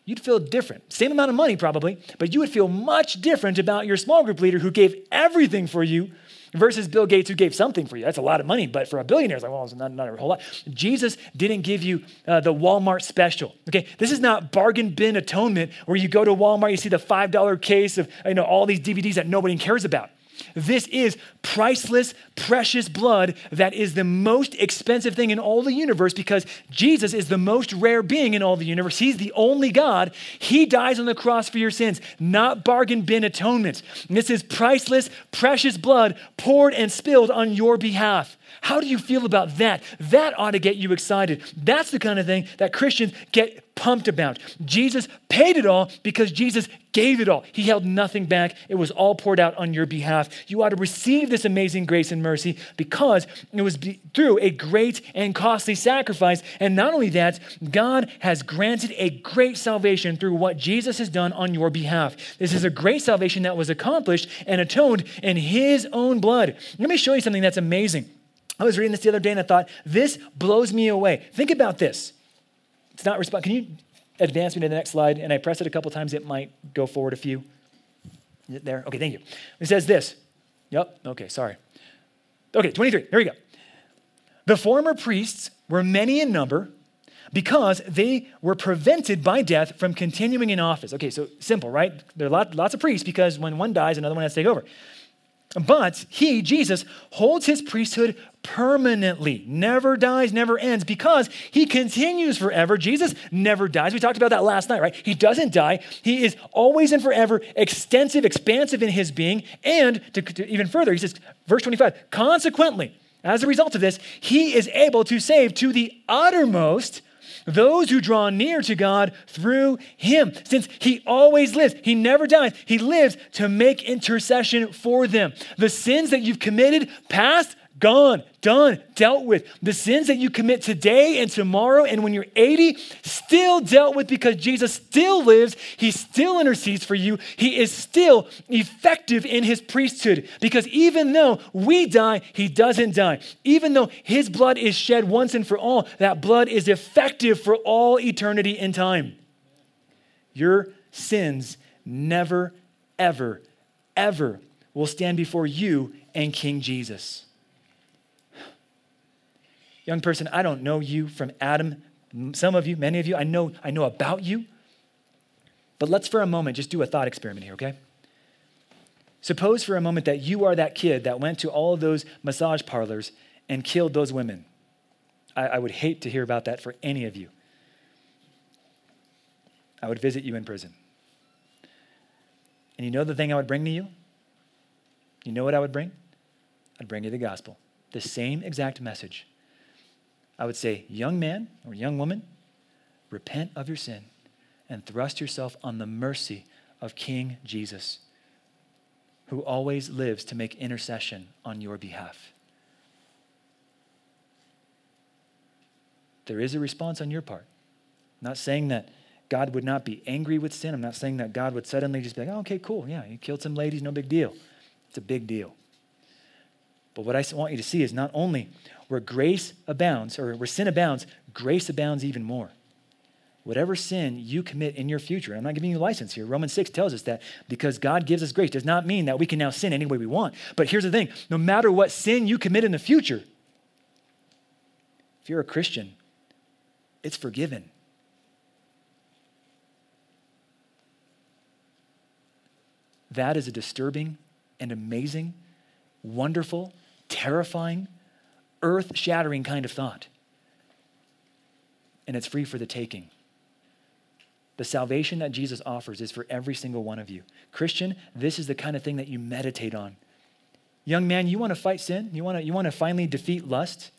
You'd feel different. Same amount of money, probably, but you would feel much different about your small group leader who gave everything for you versus Bill Gates, who gave something for you. That's a lot of money, but for a billionaire, it's like, well, it's not, not a whole lot. Jesus didn't give you uh, the Walmart special. Okay, this is not bargain bin atonement where you go to Walmart, you see the $5 case of you know, all these DVDs that nobody cares about. This is priceless, precious blood that is the most expensive thing in all the universe because Jesus is the most rare being in all the universe. He's the only God. He dies on the cross for your sins, not bargain bin atonement. This is priceless, precious blood poured and spilled on your behalf. How do you feel about that? That ought to get you excited. That's the kind of thing that Christians get pumped about. Jesus paid it all because Jesus gave it all. He held nothing back. It was all poured out on your behalf. You ought to receive this amazing grace and mercy because it was through a great and costly sacrifice. And not only that, God has granted a great salvation through what Jesus has done on your behalf. This is a great salvation that was accomplished and atoned in his own blood. Let me show you something that's amazing. I was reading this the other day and I thought, this blows me away. Think about this. It's not respond. Can you advance me to the next slide? And I press it a couple times, it might go forward a few. Is it there? Okay, thank you. It says this. Yep, okay, sorry. Okay, 23. Here we go. The former priests were many in number because they were prevented by death from continuing in office. Okay, so simple, right? There are lot, lots of priests because when one dies, another one has to take over. But he, Jesus, holds his priesthood permanently, never dies, never ends, because he continues forever. Jesus never dies. We talked about that last night, right? He doesn't die. He is always and forever extensive, expansive in his being. And to, to even further, he says, verse 25, consequently, as a result of this, he is able to save to the uttermost those who draw near to God through him. Since he always lives, he never dies, he lives to make intercession for them. The sins that you've committed, past, gone, done, dealt with. The sins that you commit today and tomorrow and when you're 80, still dealt with because Jesus still lives. He still intercedes for you. He is still effective in his priesthood because even though we die, he doesn't die. Even though his blood is shed once and for all, that blood is effective for all eternity and time. Your sins never, ever, ever will stand before you and King Jesus. Young person, I don't know you from Adam. Some of you, many of you, I know, I know about you. But let's for a moment just do a thought experiment here, okay? Suppose for a moment that you are that kid that went to all of those massage parlors and killed those women. I, I would hate to hear about that for any of you. I would visit you in prison. And you know the thing I would bring to you? You know what I would bring? I'd bring you the gospel, the same exact message. I would say, young man or young woman, repent of your sin and thrust yourself on the mercy of King Jesus, who always lives to make intercession on your behalf. There is a response on your part. I'm not saying that God would not be angry with sin. I'm not saying that God would suddenly just be like, oh, okay, cool. Yeah, you killed some ladies, no big deal. It's a big deal. But what I want you to see is not only where grace abounds, or where sin abounds, grace abounds even more. Whatever sin you commit in your future, I'm not giving you license here. Romans 6 tells us that because God gives us grace does not mean that we can now sin any way we want. But here's the thing no matter what sin you commit in the future, if you're a Christian, it's forgiven. That is a disturbing and amazing, wonderful, terrifying, earth shattering kind of thought. And it's free for the taking. The salvation that Jesus offers is for every single one of you. Christian, this is the kind of thing that you meditate on. Young man, you want to fight sin? You want to, you want to finally defeat lust?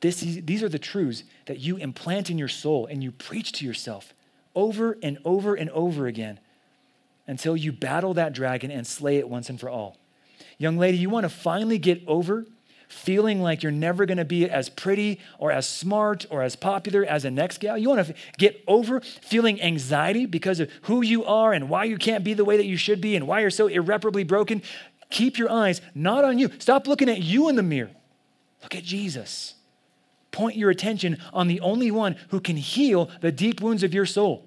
This is, these are the truths that you implant in your soul and you preach to yourself over and over and over again until you battle that dragon and slay it once and for all. Young lady, you want to finally get over feeling like you're never going to be as pretty or as smart or as popular as the next gal. You want to get over feeling anxiety because of who you are and why you can't be the way that you should be and why you're so irreparably broken. Keep your eyes not on you. Stop looking at you in the mirror. Look at Jesus. Point your attention on the only one who can heal the deep wounds of your soul.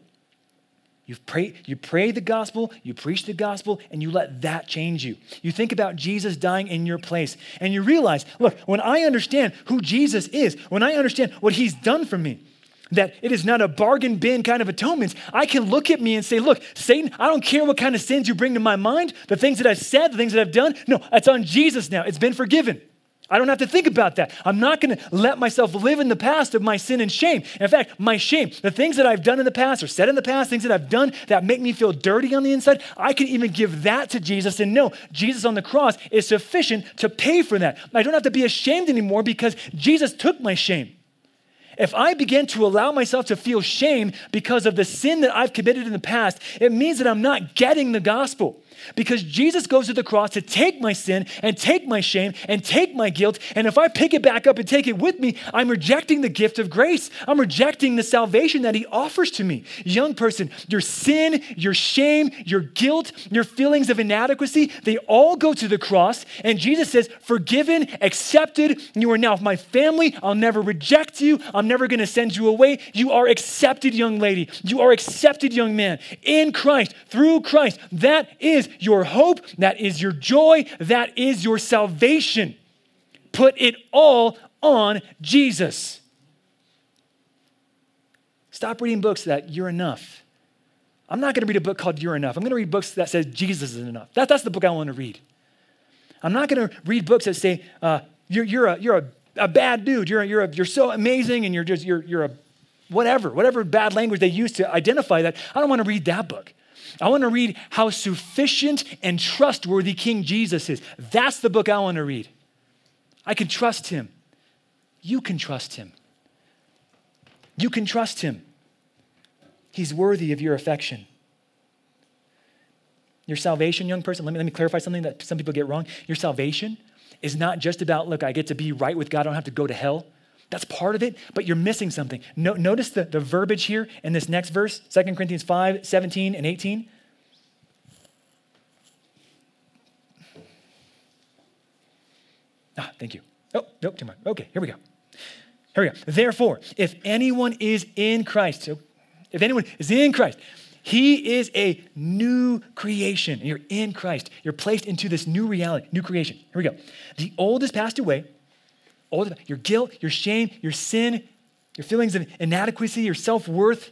You pray, you pray the gospel, you preach the gospel, and you let that change you. You think about Jesus dying in your place, and you realize, look, when I understand who Jesus is, when I understand what he's done for me, that it is not a bargain bin kind of atonement, I can look at me and say, look, Satan, I don't care what kind of sins you bring to my mind, the things that I've said, the things that I've done. No, it's on Jesus now. It's been forgiven. I don't have to think about that. I'm not going to let myself live in the past of my sin and shame. In fact, my shame, the things that I've done in the past or said in the past, things that I've done that make me feel dirty on the inside, I can even give that to Jesus and know Jesus on the cross is sufficient to pay for that. I don't have to be ashamed anymore because Jesus took my shame. If I begin to allow myself to feel shame because of the sin that I've committed in the past, it means that I'm not getting the gospel. Because Jesus goes to the cross to take my sin and take my shame and take my guilt. And if I pick it back up and take it with me, I'm rejecting the gift of grace. I'm rejecting the salvation that He offers to me. Young person, your sin, your shame, your guilt, your feelings of inadequacy, they all go to the cross. And Jesus says, Forgiven, accepted. You are now my family. I'll never reject you. I'm never going to send you away. You are accepted, young lady. You are accepted, young man, in Christ, through Christ. That is your hope, that is your joy, that is your salvation. Put it all on Jesus. Stop reading books that you're enough. I'm not going to read a book called You're Enough. I'm going to read books that says Jesus is enough. That, that's the book I want to read. I'm not going to read books that say uh, you're, you're, a, you're a, a bad dude. You're, you're, a, you're so amazing and you're just you're, you're a whatever, whatever bad language they use to identify that. I don't want to read that book. I want to read how sufficient and trustworthy King Jesus is. That's the book I want to read. I can trust him. You can trust him. You can trust him. He's worthy of your affection. Your salvation, young person, let me, let me clarify something that some people get wrong. Your salvation is not just about, look, I get to be right with God, I don't have to go to hell. That's part of it, but you're missing something. No, notice the, the verbiage here in this next verse, 2 Corinthians 5 17 and 18. Ah, thank you. Oh, nope, too much. Okay, here we go. Here we go. Therefore, if anyone is in Christ, so if anyone is in Christ, he is a new creation. You're in Christ. You're placed into this new reality, new creation. Here we go. The old has passed away all of your guilt, your shame, your sin, your feelings of inadequacy, your self worth,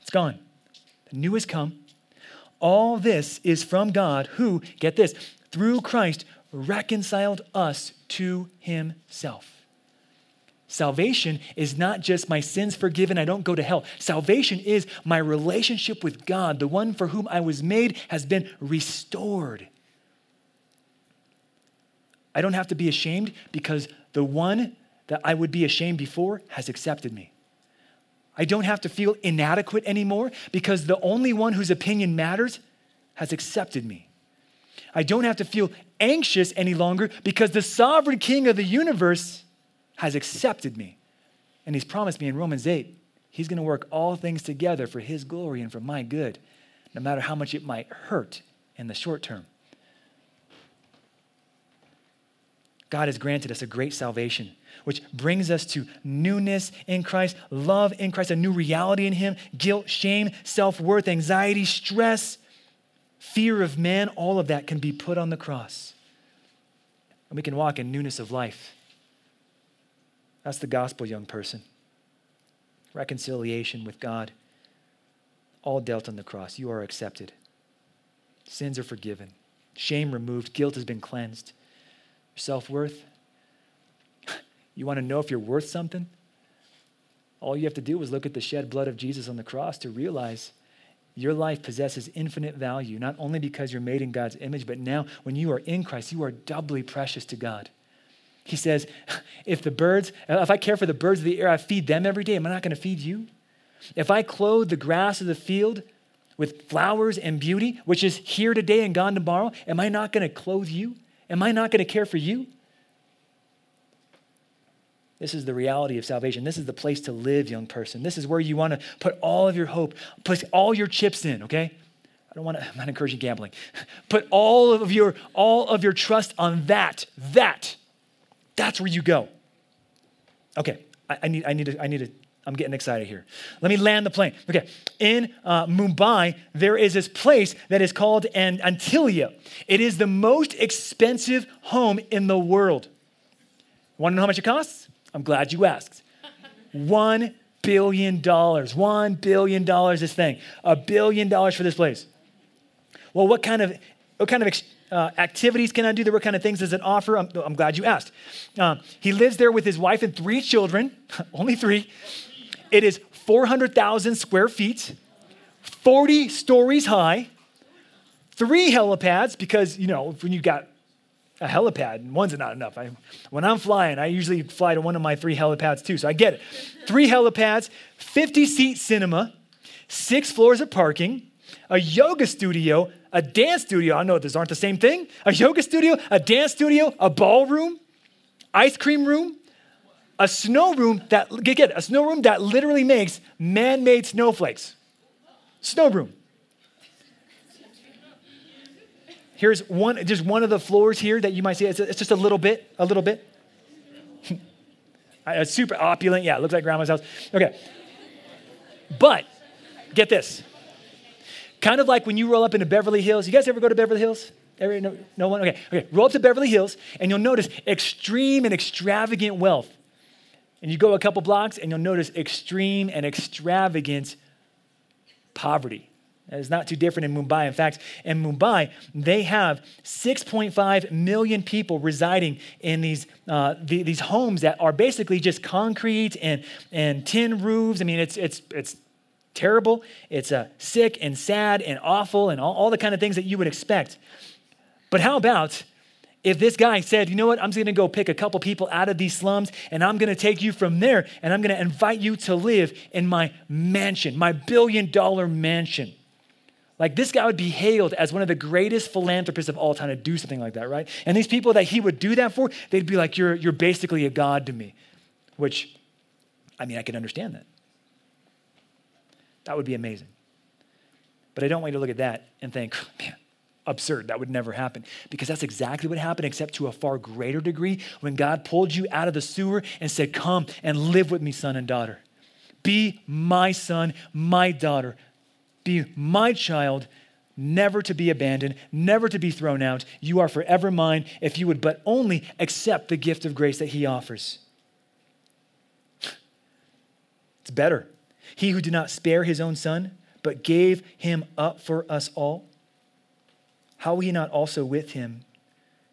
it's gone. The new has come. All this is from God who, get this, through Christ reconciled us to himself. Salvation is not just my sins forgiven, I don't go to hell. Salvation is my relationship with God, the one for whom I was made, has been restored. I don't have to be ashamed because the one that I would be ashamed before has accepted me. I don't have to feel inadequate anymore because the only one whose opinion matters has accepted me. I don't have to feel anxious any longer because the sovereign king of the universe has accepted me. And he's promised me in Romans 8, he's going to work all things together for his glory and for my good, no matter how much it might hurt in the short term. God has granted us a great salvation, which brings us to newness in Christ, love in Christ, a new reality in Him, guilt, shame, self worth, anxiety, stress, fear of man, all of that can be put on the cross. And we can walk in newness of life. That's the gospel, young person. Reconciliation with God, all dealt on the cross. You are accepted. Sins are forgiven, shame removed, guilt has been cleansed self worth? You want to know if you're worth something? All you have to do is look at the shed blood of Jesus on the cross to realize your life possesses infinite value, not only because you're made in God's image, but now when you are in Christ, you are doubly precious to God. He says, if the birds, if I care for the birds of the air, I feed them every day. Am I not going to feed you? If I clothe the grass of the field with flowers and beauty, which is here today and gone tomorrow, am I not going to clothe you? Am I not going to care for you? This is the reality of salvation. This is the place to live, young person. This is where you want to put all of your hope, put all your chips in, okay? I don't want to, I'm not encouraging gambling. Put all of your, all of your trust on that. That. That's where you go. Okay, I, I need, I need to, I need to I'm getting excited here. Let me land the plane. Okay, in uh, Mumbai, there is this place that is called an Antilia. It is the most expensive home in the world. Want to know how much it costs? I'm glad you asked. One billion dollars. One billion dollars. This thing. A billion dollars for this place. Well, what kind of what kind of uh, activities can I do there? What kind of things does it offer? I'm, I'm glad you asked. Uh, he lives there with his wife and three children, only three. It is 400,000 square feet, 40 stories high, three helipads, because, you know, when you've got a helipad, and one's not enough. I, when I'm flying, I usually fly to one of my three helipads too, so I get it. Three helipads, 50 seat cinema, six floors of parking, a yoga studio, a dance studio. I know these aren't the same thing. A yoga studio, a dance studio, a ballroom, ice cream room, a snow room that get, a snow room that literally makes man-made snowflakes. Snow room. Here's one, just one of the floors here that you might see. It's, it's just a little bit, a little bit. a super opulent, yeah, it looks like grandma's house. Okay. But get this. Kind of like when you roll up into Beverly Hills. You guys ever go to Beverly Hills? No, no one? Okay. Okay. Roll up to Beverly Hills and you'll notice extreme and extravagant wealth. And you go a couple blocks and you'll notice extreme and extravagant poverty. It's not too different in Mumbai. In fact, in Mumbai, they have 6.5 million people residing in these, uh, the, these homes that are basically just concrete and, and tin roofs. I mean, it's, it's, it's terrible. It's uh, sick and sad and awful and all, all the kind of things that you would expect. But how about if this guy said, you know what, I'm just gonna go pick a couple people out of these slums and I'm gonna take you from there and I'm gonna invite you to live in my mansion, my billion dollar mansion. Like this guy would be hailed as one of the greatest philanthropists of all time to do something like that, right? And these people that he would do that for, they'd be like, You're, you're basically a god to me. Which, I mean, I can understand that. That would be amazing. But I don't want you to look at that and think, man, absurd. That would never happen. Because that's exactly what happened, except to a far greater degree when God pulled you out of the sewer and said, Come and live with me, son and daughter. Be my son, my daughter be my child, never to be abandoned, never to be thrown out. You are forever mine if you would but only accept the gift of grace that he offers. It's better. He who did not spare his own son, but gave him up for us all, how will he not also with him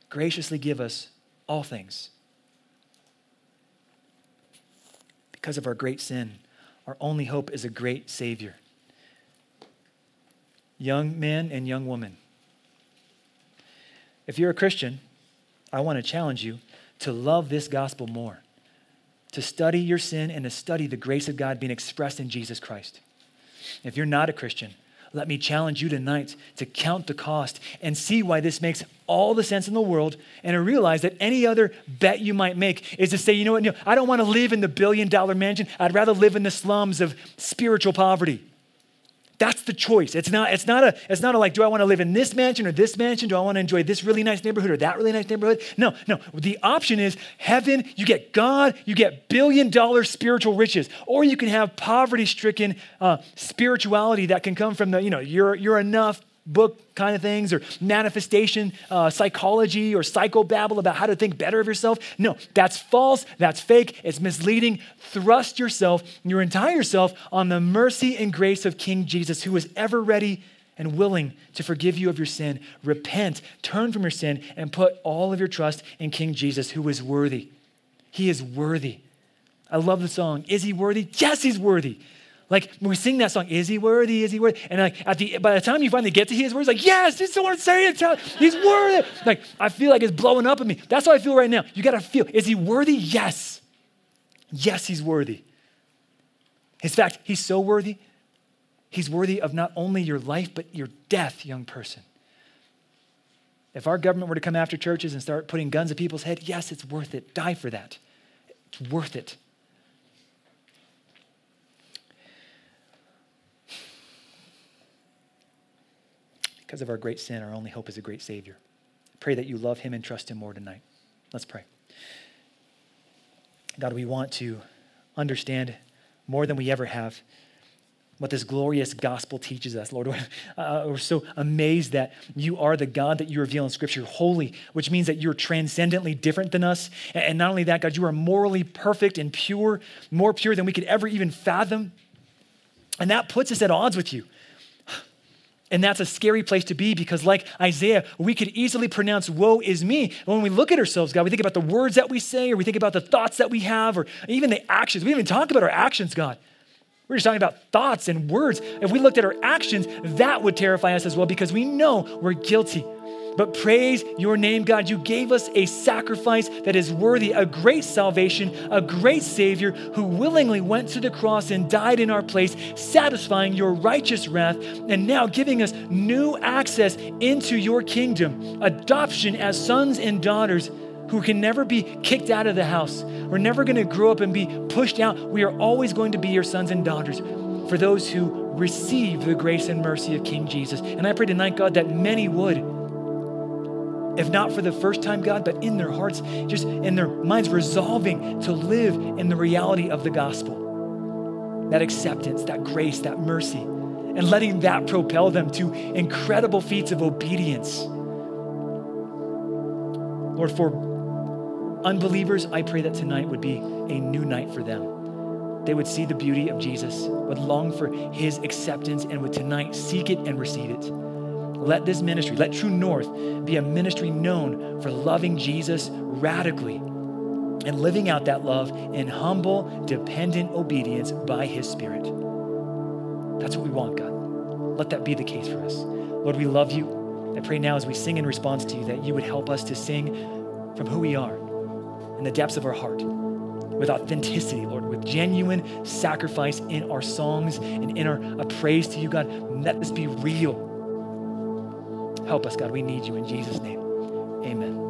graciously give us all things? Because of our great sin, our only hope is a great Savior young men and young women. If you're a Christian, I want to challenge you to love this gospel more, to study your sin and to study the grace of God being expressed in Jesus Christ. If you're not a Christian, let me challenge you tonight to count the cost and see why this makes all the sense in the world and to realize that any other bet you might make is to say, you know what, I don't want to live in the billion dollar mansion. I'd rather live in the slums of spiritual poverty. That's the choice. It's not, it's not a, it's not a like, do I want to live in this mansion or this mansion? Do I want to enjoy this really nice neighborhood or that really nice neighborhood? No, no. The option is heaven, you get God, you get billion dollar spiritual riches, or you can have poverty stricken uh, spirituality that can come from the, you know, you're, you're enough, book kind of things or manifestation uh, psychology or psychobabble about how to think better of yourself. No, that's false. That's fake. It's misleading. Thrust yourself, your entire self, on the mercy and grace of King Jesus, who is ever ready and willing to forgive you of your sin. Repent, turn from your sin, and put all of your trust in King Jesus, who is worthy. He is worthy. I love the song. Is he worthy? Yes, he's worthy. Like when we sing that song, is he worthy? Is he worthy? And like at the by the time you finally get to his words, like, yes, he's the one saying it. He's worthy. Like I feel like it's blowing up at me. That's how I feel right now. You gotta feel, is he worthy? Yes. Yes, he's worthy. In fact, he's so worthy, he's worthy of not only your life, but your death, young person. If our government were to come after churches and start putting guns at people's head, yes, it's worth it. Die for that. It's worth it. Because of our great sin, our only hope is a great Savior. Pray that you love him and trust him more tonight. Let's pray. God, we want to understand more than we ever have what this glorious gospel teaches us, Lord. Uh, we're so amazed that you are the God that you reveal in Scripture, holy, which means that you're transcendently different than us. And not only that, God, you are morally perfect and pure, more pure than we could ever even fathom. And that puts us at odds with you. And that's a scary place to be because, like Isaiah, we could easily pronounce, Woe is me. When we look at ourselves, God, we think about the words that we say, or we think about the thoughts that we have, or even the actions. We even talk about our actions, God. We're just talking about thoughts and words. If we looked at our actions, that would terrify us as well because we know we're guilty. But praise your name, God. You gave us a sacrifice that is worthy, a great salvation, a great Savior who willingly went to the cross and died in our place, satisfying your righteous wrath, and now giving us new access into your kingdom, adoption as sons and daughters who can never be kicked out of the house. We're never going to grow up and be pushed out. We are always going to be your sons and daughters for those who receive the grace and mercy of King Jesus. And I pray tonight, God, that many would if not for the first time, God, but in their hearts, just in their minds, resolving to live in the reality of the gospel. That acceptance, that grace, that mercy, and letting that propel them to incredible feats of obedience. Lord, for unbelievers, I pray that tonight would be a new night for them. They would see the beauty of Jesus, would long for his acceptance, and would tonight seek it and receive it. Let this ministry, let True North be a ministry known for loving Jesus radically and living out that love in humble, dependent obedience by His Spirit. That's what we want, God. Let that be the case for us. Lord, we love you. I pray now as we sing in response to you that you would help us to sing from who we are in the depths of our heart with authenticity, Lord, with genuine sacrifice in our songs and in our praise to you, God. Let this be real Help us, God. We need you in Jesus' name. Amen.